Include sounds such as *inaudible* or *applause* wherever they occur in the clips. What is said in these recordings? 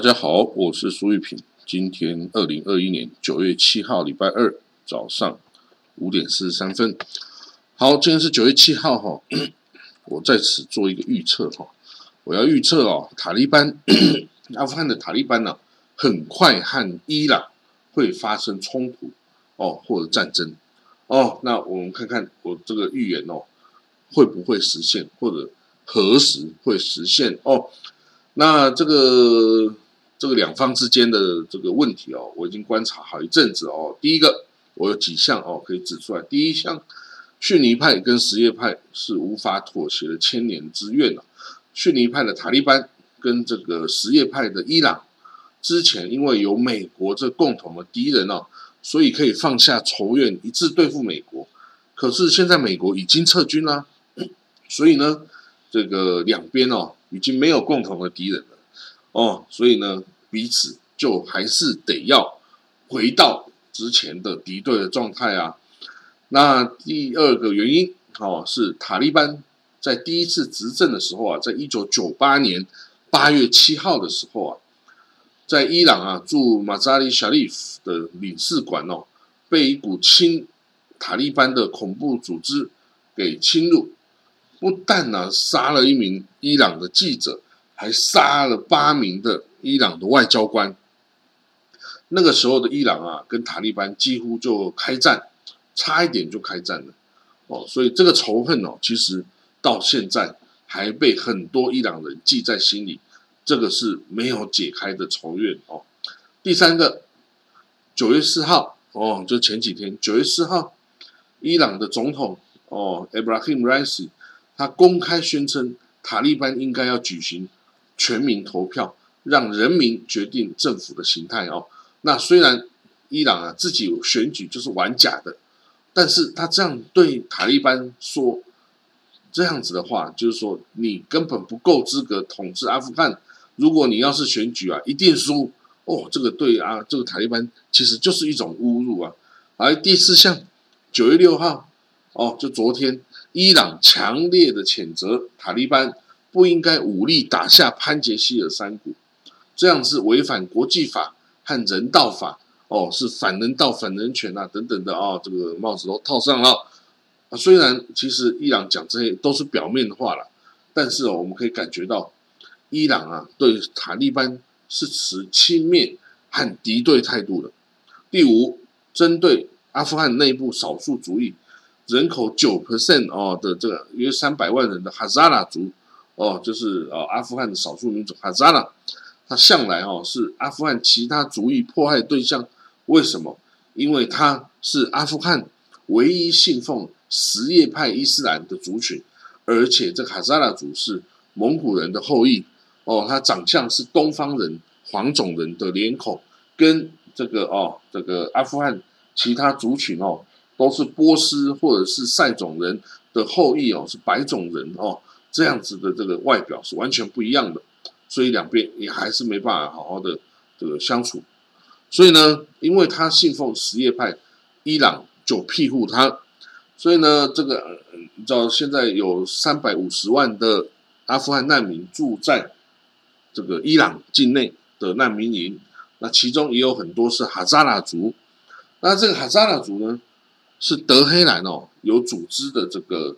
大家好，我是苏玉平。今天二零二一年九月七号，礼拜二早上五点四十三分。好，今天是九月七号哈，*clears throat* 我在此做一个预测哈，我要预测哦，塔利班 *clears throat* 阿富汗的塔利班呢，很快和伊朗会发生冲突哦，或者战争哦。那我们看看我这个预言哦，会不会实现，或者何时会实现哦？那这个这个两方之间的这个问题哦，我已经观察好一阵子哦。第一个，我有几项哦可以指出来。第一项，逊尼派跟什叶派是无法妥协的千年之怨啊。逊尼派的塔利班跟这个什叶派的伊朗，之前因为有美国这共同的敌人哦，所以可以放下仇怨，一致对付美国。可是现在美国已经撤军了，所以呢，这个两边哦。已经没有共同的敌人，哦，所以呢，彼此就还是得要回到之前的敌对的状态啊。那第二个原因哦，是塔利班在第一次执政的时候啊，在一九九八年八月七号的时候啊，在伊朗啊驻马扎里·沙利夫的领事馆哦，被一股亲塔利班的恐怖组织给侵入。不但呢杀了一名伊朗的记者，还杀了八名的伊朗的外交官。那个时候的伊朗啊，跟塔利班几乎就开战，差一点就开战了。哦，所以这个仇恨哦，其实到现在还被很多伊朗人记在心里，这个是没有解开的仇怨哦。第三个，九月四号哦，就前几天，九月四号，伊朗的总统哦，Ibrahim Raisi。他公开宣称，塔利班应该要举行全民投票，让人民决定政府的形态哦。那虽然伊朗啊自己有选举就是玩假的，但是他这样对塔利班说，这样子的话，就是说你根本不够资格统治阿富汗。如果你要是选举啊，一定输哦。这个对啊，这个塔利班其实就是一种侮辱啊。而第四项，九月六号哦，就昨天。伊朗强烈的谴责塔利班不应该武力打下潘杰希尔山谷，这样是违反国际法和人道法哦，是反人道、反人权啊等等的啊，这个帽子都套上了。啊，虽然其实伊朗讲这些都是表面的话了，但是哦，我们可以感觉到伊朗啊对塔利班是持轻蔑和敌对态度的。第五，针对阿富汗内部少数族裔。人口九 percent 哦的这个约三百万人的哈扎拉族哦，就是呃阿富汗的少数民族哈扎拉，他向来哦是阿富汗其他族裔迫害对象。为什么？因为他是阿富汗唯一信奉什叶派伊斯兰的族群，而且这哈扎拉族是蒙古人的后裔哦，他长相是东方人黄种人的脸孔，跟这个哦这个阿富汗其他族群哦。都是波斯或者是塞种人的后裔哦，是白种人哦，这样子的这个外表是完全不一样的，所以两边也还是没办法好好的这个相处。所以呢，因为他信奉什叶派，伊朗就庇护他，所以呢，这个你知道现在有三百五十万的阿富汗难民住在这个伊朗境内的难民营，那其中也有很多是哈扎拉族，那这个哈扎拉族呢？是德黑兰哦有组织的这个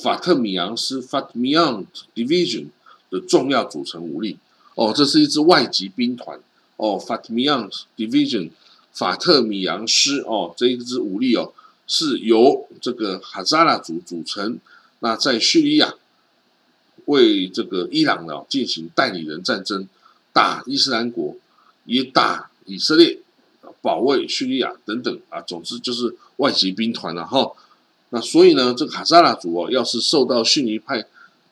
法特米扬斯 （Fatmiyan Division） 的重要组成武力哦，这是一支外籍兵团哦，Fatmiyan Division 法特米扬斯哦，这一支武力哦是由这个哈扎拉族组成，那在叙利亚为这个伊朗呢进行代理人战争，打伊斯兰国，也打以色列。保卫叙利亚等等啊，总之就是外籍兵团了哈。那所以呢，这个卡扎拉族哦，要是受到逊尼派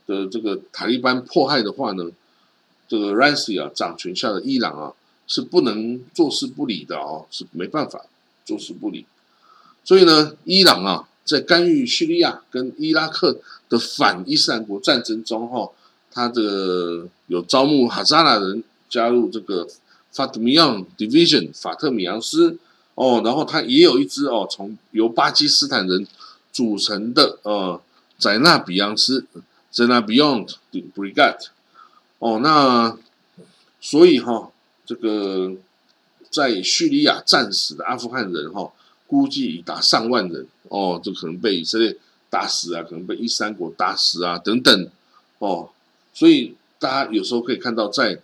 的这个塔利班迫害的话呢，这个 r a n s i 啊掌权下的伊朗啊是不能坐视不理的哦，是没办法坐视不理。所以呢，伊朗啊在干预叙利亚跟伊拉克的反伊斯兰国战争中哈，他这个有招募哈扎拉人加入这个。法特米扬 Division 法特米扬斯哦，然后他也有一支哦，从由巴基斯坦人组成的呃在那比扬斯在那 Beyond Brigade 哦，那所以哈这个在叙利亚战死的阿富汗人哈，估计已达上万人哦，这可能被以色列打死啊，可能被伊斯兰国打死啊等等。哦，所以大家有时候可以看到，在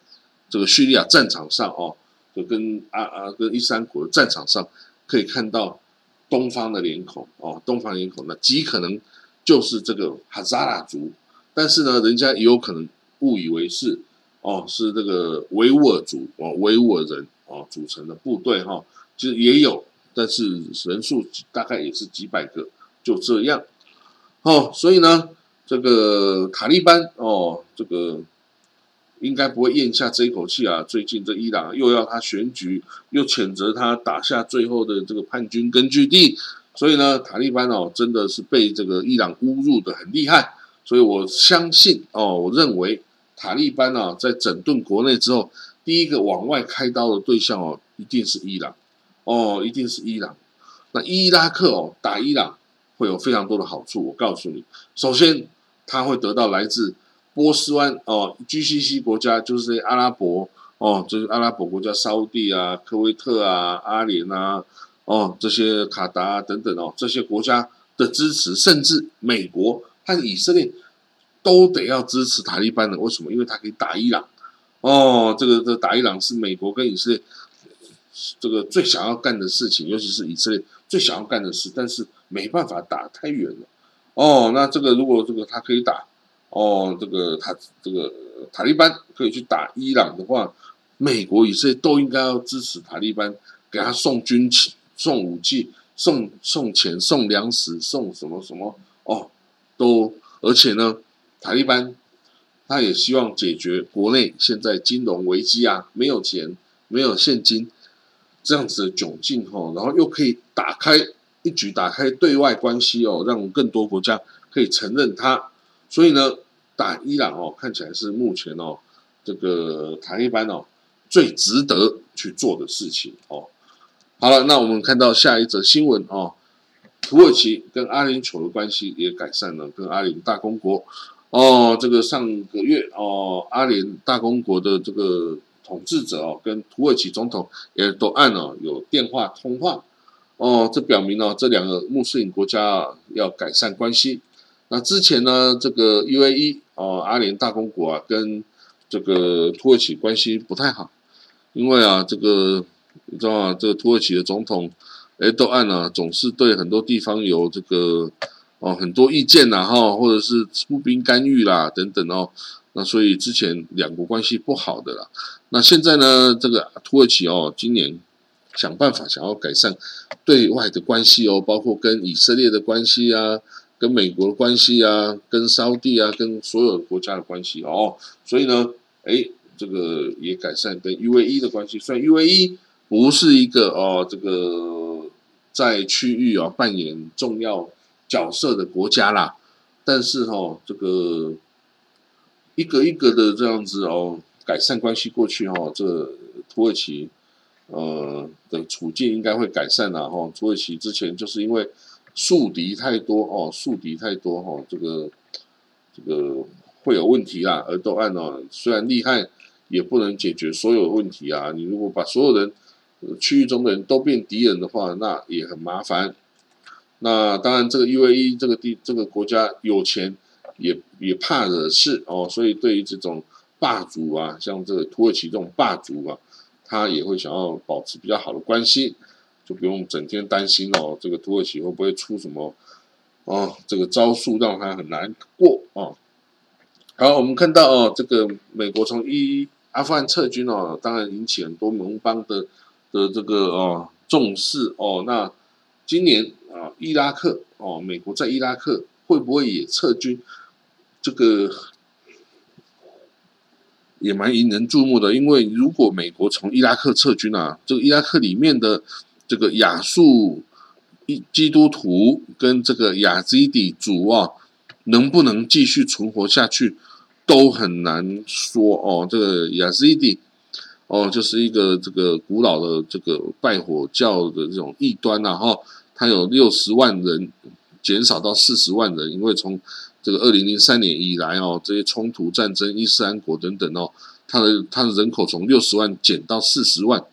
这个叙利亚战场上哦，就跟啊啊跟伊斯兰国的战场上可以看到东方的脸孔哦，东方脸孔那极可能就是这个哈扎拉族，但是呢，人家也有可能误以为是。哦，是这个维吾尔族哦，维吾尔人哦组成的部队哈，其实也有，但是人数大概也是几百个，就这样。哦，所以呢，这个塔利班哦，这个应该不会咽下这一口气啊。最近这伊朗又要他选举，又谴责他打下最后的这个叛军根据地，所以呢，塔利班哦真的是被这个伊朗侮辱的很厉害。所以我相信哦，我认为。塔利班啊，在整顿国内之后，第一个往外开刀的对象哦，一定是伊朗，哦，一定是伊朗。那伊拉克哦，打伊朗会有非常多的好处。我告诉你，首先他会得到来自波斯湾哦，GCC 国家，就是阿拉伯哦，就是阿拉伯国家，沙地啊、科威特啊、阿联啊，哦，这些卡达等等哦，这些国家的支持，甚至美国和以色列。都得要支持塔利班的，为什么？因为他可以打伊朗，哦，这个这打伊朗是美国跟以色列这个最想要干的事情，尤其是以色列最想要干的事，但是没办法打太远了，哦，那这个如果这个他可以打，哦，这个塔这个塔利班可以去打伊朗的话，美国以色列都应该要支持塔利班，给他送军器、送武器、送送钱、送粮食、送什么什么，哦，都而且呢。塔利班，他也希望解决国内现在金融危机啊，没有钱，没有现金，这样子的窘境哦，然后又可以打开一举打开对外关系哦，让更多国家可以承认他。所以呢，打伊朗哦，看起来是目前哦，这个塔利班哦最值得去做的事情哦。好了，那我们看到下一则新闻哦，土耳其跟阿联酋的关系也改善了，跟阿联大公国。哦，这个上个月哦，阿联大公国的这个统治者哦，跟土耳其总统也都按哦有电话通话哦，这表明呢这两个穆斯林国家啊要改善关系。那之前呢，这个 UAE 哦，阿联大公国啊跟这个土耳其关系不太好，因为啊这个你知道吗？这个土耳其的总统哎都按呢总是对很多地方有这个。哦，很多意见呐，哈，或者是出兵干预啦，等等哦，那所以之前两国关系不好的啦，那现在呢，这个土耳其哦，今年想办法想要改善对外的关系哦，包括跟以色列的关系啊，跟美国的关系啊，跟沙地啊，跟所有国家的关系哦，所以呢，哎，这个也改善跟 UAE 的关系，虽然 UAE 不是一个哦，这个在区域啊扮演重要。角色的国家啦，但是哈，这个一个一个的这样子哦，改善关系过去哈，这土耳其呃的处境应该会改善了哈。土耳其之前就是因为宿敌太多哦，宿敌太多哈，这个这个会有问题啦。而都按哦，虽然厉害，也不能解决所有问题啊。你如果把所有人区域中的人都变敌人的话，那也很麻烦。那当然，这个 UAE 这个地这个国家有钱，也也怕惹事哦，所以对于这种霸主啊，像这个土耳其这种霸主啊，他也会想要保持比较好的关系，就不用整天担心哦，这个土耳其会不会出什么哦，这个招数让他很难过哦。好，我们看到哦，这个美国从伊阿富汗撤军哦，当然引起很多盟邦的的这个哦重视哦，那。今年啊，伊拉克哦，美国在伊拉克会不会也撤军？这个也蛮引人注目的。因为如果美国从伊拉克撤军啊，这个伊拉克里面的这个亚述一基督徒跟这个亚基底族啊，能不能继续存活下去，都很难说哦。这个亚基底。哦，就是一个这个古老的这个拜火教的这种异端呐，哈，它有六十万人减少到四十万人，因为从这个二零零三年以来哦，这些冲突战争、伊斯兰国等等哦，它的它的人口从六十万减到四十万。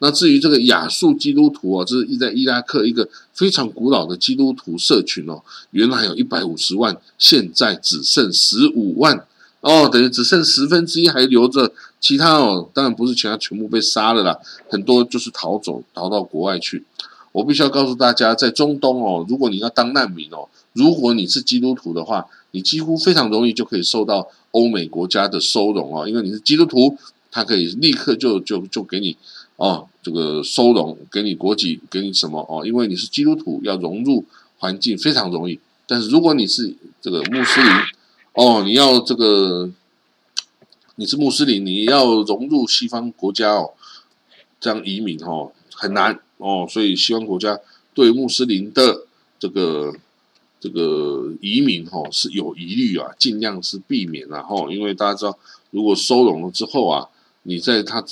那至于这个亚述基督徒啊，这是在伊拉克一个非常古老的基督徒社群哦，原来有一百五十万，现在只剩十五万哦，等于只剩十分之一还留着，其他哦，当然不是其他全部被杀了啦，很多就是逃走逃到国外去。我必须要告诉大家，在中东哦，如果你要当难民哦，如果你是基督徒的话，你几乎非常容易就可以受到欧美国家的收容哦，因为你是基督徒，他可以立刻就就就给你。哦，这个收容给你国籍，给你什么哦？因为你是基督徒，要融入环境非常容易。但是如果你是这个穆斯林，哦，你要这个你是穆斯林，你要融入西方国家哦，这样移民哦很难哦。所以西方国家对穆斯林的这个这个移民哦是有疑虑啊，尽量是避免然后，因为大家知道，如果收容了之后啊，你在他。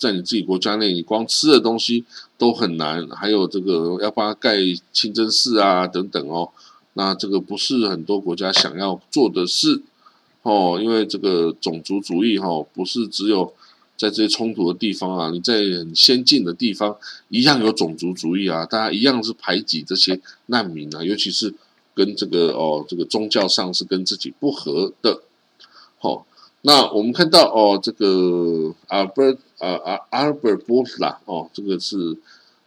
在你自己国家内，你光吃的东西都很难，还有这个要帮他盖清真寺啊等等哦，那这个不是很多国家想要做的事哦，因为这个种族主义哈，不是只有在这些冲突的地方啊，你在很先进的地方一样有种族主义啊，大家一样是排挤这些难民啊，尤其是跟这个哦这个宗教上是跟自己不合的，好。那我们看到哦，这个 Albert 呃 Albert b o t l a 哦，这个是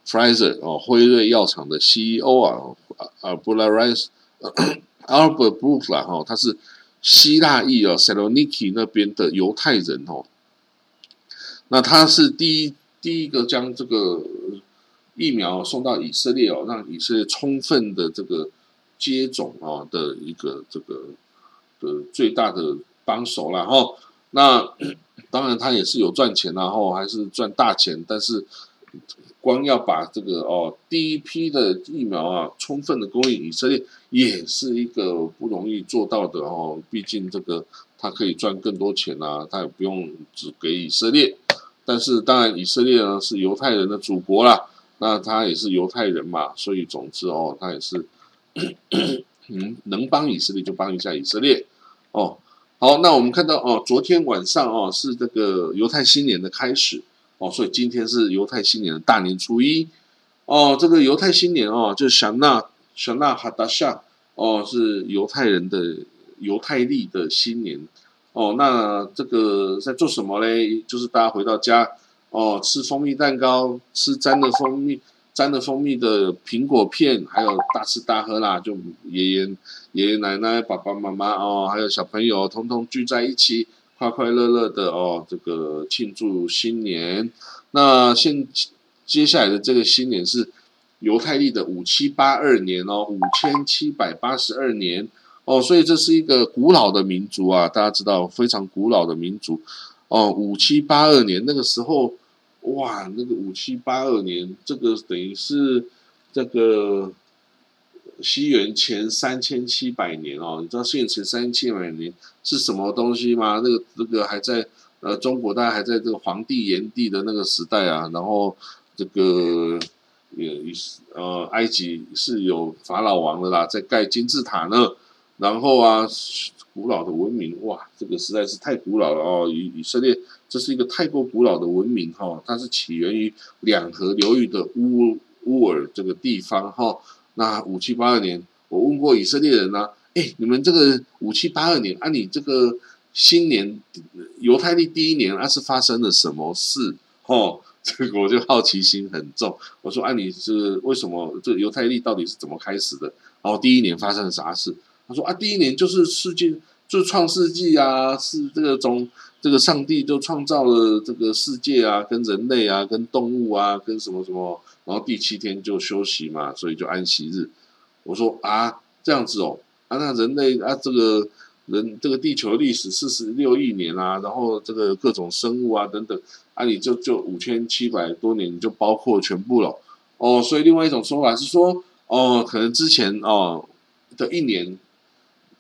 Pfizer 哦，辉瑞药厂的 CEO 啊，*coughs* Albert Albert b o t l a 哈，他是希腊裔哦，Saloniki 那边的犹太人哦。那他是第一第一个将这个疫苗送到以色列哦，让以色列充分的这个接种啊的一个这个的最大的。帮手了哈，那当然他也是有赚钱然后还是赚大钱，但是光要把这个哦第一批的疫苗啊充分的供应以色列，也是一个不容易做到的哦。毕竟这个他可以赚更多钱啊，他也不用只给以色列。但是当然以色列呢是犹太人的祖国啦，那他也是犹太人嘛，所以总之哦，他也是 *coughs* 嗯能帮以色列就帮一下以色列哦。好，那我们看到哦，昨天晚上哦是这个犹太新年的开始哦，所以今天是犹太新年的大年初一哦。这个犹太新年哦，就是想那想那哈达夏哦，是犹太人的犹太历的新年哦。那这个在做什么嘞？就是大家回到家哦，吃蜂蜜蛋糕，吃沾的蜂蜜。沾了蜂蜜的苹果片，还有大吃大喝啦，就爷爷、爷爷奶奶、爸爸妈妈哦，还有小朋友，通通聚在一起，快快乐乐的哦，这个庆祝新年。那现接下来的这个新年是犹太历的五七八二年哦，五千七百八十二年哦，所以这是一个古老的民族啊，大家知道非常古老的民族哦，五七八二年那个时候。哇，那个五七八二年，这个等于是这个西元前三千七百年哦。你知道西元前三千七百年是什么东西吗？那个那个还在呃中国，大概还在这个皇帝炎帝的那个时代啊。然后这个也呃埃及是有法老王的啦，在盖金字塔呢。然后啊。古老的文明哇，这个实在是太古老了哦！以以色列，这是一个太过古老的文明哈，它是起源于两河流域的乌乌尔这个地方哈。那五七八二年，我问过以色列人呢，哎，你们这个五七八二年啊，你这个新年犹太历第一年啊，是发生了什么事？哦，这个我就好奇心很重。我说，啊，你是为什么这犹太历到底是怎么开始的？然后第一年发生了啥事？他说啊，第一年就是世界，就创世纪啊，是这个种这个上帝就创造了这个世界啊，跟人类啊，跟动物啊，跟什么什么，然后第七天就休息嘛，所以就安息日。我说啊，这样子哦，啊，那人类啊，这个人这个地球历史四十六亿年啊，然后这个各种生物啊等等，啊，你就就五千七百多年，就包括全部了哦。所以另外一种说法是说，哦，可能之前哦的一年。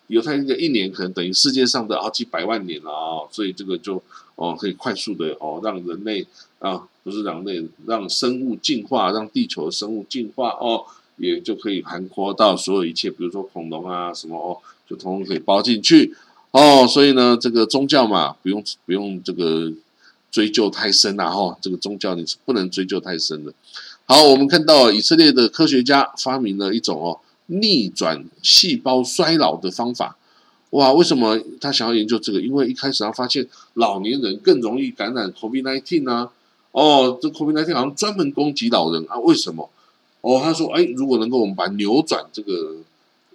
犹太人的一年可能等于世界上的好几百万年了啊，所以这个就哦可以快速的哦让人类啊不是人类让生物进化，让地球生物进化哦，也就可以涵括到所有一切，比如说恐龙啊什么哦，就统统可以包进去哦，所以呢，这个宗教嘛，不用不用这个追究太深啊，哈，这个宗教你是不能追究太深的。好，我们看到以色列的科学家发明了一种哦逆转细胞衰老的方法。哇，为什么他想要研究这个？因为一开始他发现老年人更容易感染 COVID-19 啊。哦，这 COVID-19 好像专门攻击老人啊？为什么？哦，他说，哎，如果能够我们把扭转这个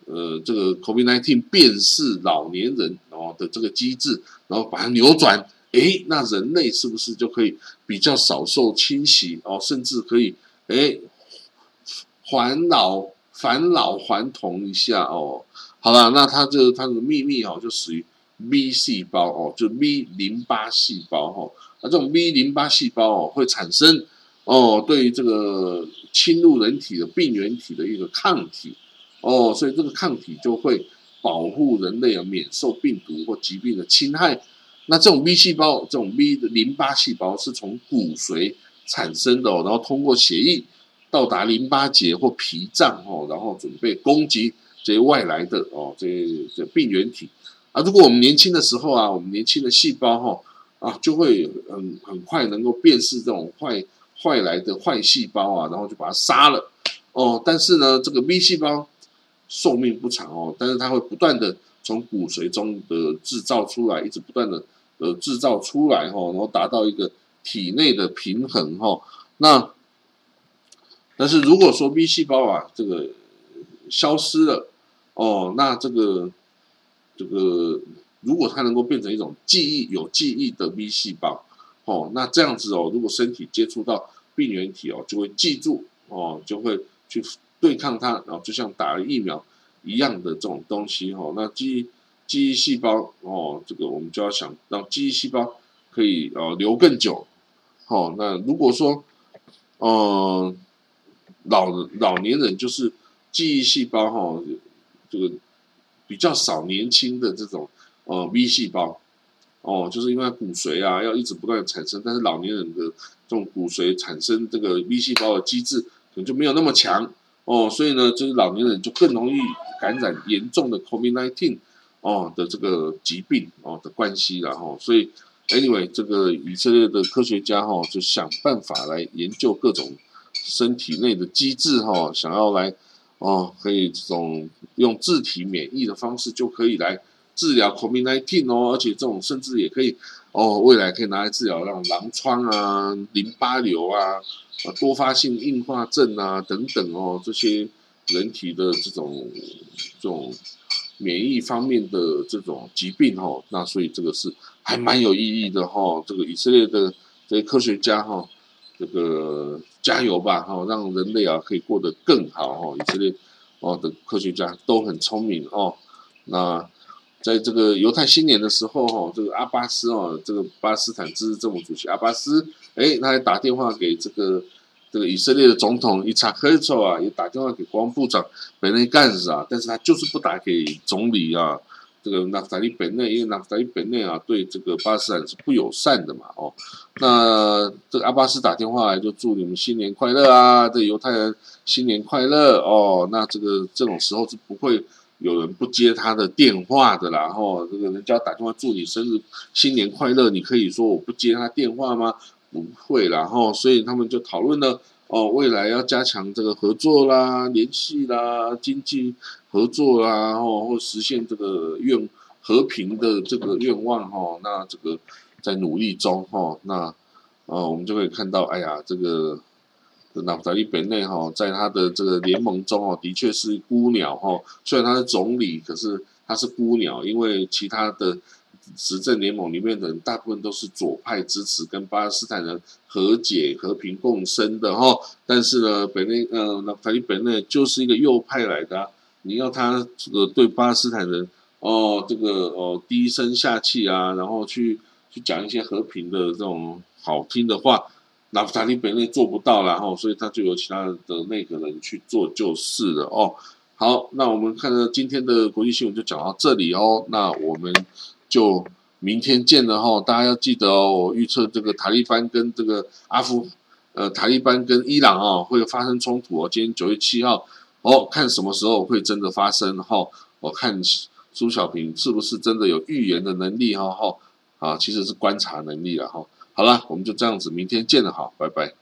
呃这个 COVID-19 辨识老年人哦的这个机制，然后把它扭转，哎，那人类是不是就可以比较少受侵袭哦，甚至可以哎还老返老还童一下哦？好了，那它这它的秘密哦，就属于 B 细胞哦，就 B 淋巴细胞哈。那这种 B 淋巴细胞哦，会产生哦，对于这个侵入人体的病原体的一个抗体哦，所以这个抗体就会保护人类啊免受病毒或疾病的侵害。那这种 B 细胞，这种 B 的淋巴细胞是从骨髓产生的哦，然后通过血液到达淋巴结或脾脏哦，然后准备攻击这些外来的哦这些这病原体啊。如果我们年轻的时候啊，我们年轻的细胞哈。啊，就会很很快能够辨识这种坏坏来的坏细胞啊，然后就把它杀了哦。但是呢，这个 B 细胞寿命不长哦，但是它会不断的从骨髓中的制造出来，一直不断的呃制造出来哈，然后达到一个体内的平衡哈。那但是如果说 B 细胞啊这个消失了哦，那这个这个。如果它能够变成一种记忆有记忆的 B 细胞，哦，那这样子哦，如果身体接触到病原体哦，就会记住哦，就会去对抗它，然后就像打了疫苗一样的这种东西哦。那记忆记忆细胞哦，这个我们就要想让记忆细胞可以呃留更久。哦，那如果说嗯老老年人就是记忆细胞哈，这个比较少年轻的这种。呃，V 细胞，哦，就是因为骨髓啊，要一直不断的产生，但是老年人的这种骨髓产生这个 V 细胞的机制可能就没有那么强，哦，所以呢，就是老年人就更容易感染严重的 COVID-19 哦的这个疾病哦的关系了哈，所以 anyway，这个以色列的科学家哈就想办法来研究各种身体内的机制哈，想要来哦可以这种用自体免疫的方式就可以来。治疗 COVID-19 哦，而且这种甚至也可以哦，未来可以拿来治疗让狼疮啊、淋巴瘤啊、多发性硬化症啊等等哦，这些人体的这种这种免疫方面的这种疾病哦，那所以这个是还蛮有意义的哈。这个以色列的这些科学家哈，这个加油吧哈，让人类啊可以过得更好哈。以色列哦的科学家都很聪明哦，那。在这个犹太新年的时候，哈，这个阿巴斯哦，这个巴斯坦自治政府主席阿巴斯，哎，他还打电话给这个这个以色列的总统伊查克赫啊，也打电话给国防部长本内干事啊，但是他就是不打给总理啊，这个纳塔利本内，因为纳塔利本内啊，对这个巴勒斯坦是不友善的嘛，哦，那这个阿巴斯打电话来就祝你们新年快乐啊，这犹太人新年快乐哦，那这个这种时候是不会。有人不接他的电话的啦，哦，这个人家打电话祝你生日新年快乐，你可以说我不接他电话吗？不会啦，吼，所以他们就讨论了，哦，未来要加强这个合作啦、联系啦、经济合作啦，吼，或实现这个愿和平的这个愿望，吼，那这个在努力中，吼，那，呃，我们就可以看到，哎呀，这个。纳塔利本内哈，在他的这个联盟中哦，的确是孤鸟哈。虽然他是总理，可是他是孤鸟，因为其他的执政联盟里面的人大部分都是左派支持跟巴勒斯坦人和解、和平共生的哈。但是呢，本内呃，纳塔利本内就是一个右派来的，你要他这个对巴勒斯坦人哦，这个哦低声下气啊，然后去去讲一些和平的这种好听的话。纳夫塔利本内做不到然后所以他就由其他的那个人去做就是了哦。好，那我们看到今天的国际新闻就讲到这里哦。那我们就明天见了哈。大家要记得哦，我预测这个塔利班跟这个阿富呃塔利班跟伊朗啊会发生冲突哦。今天九月七号哦，看什么时候会真的发生哈？我看苏小平是不是真的有预言的能力哈哈啊，其实是观察能力了哈。好了，我们就这样子，明天见了，哈，拜拜。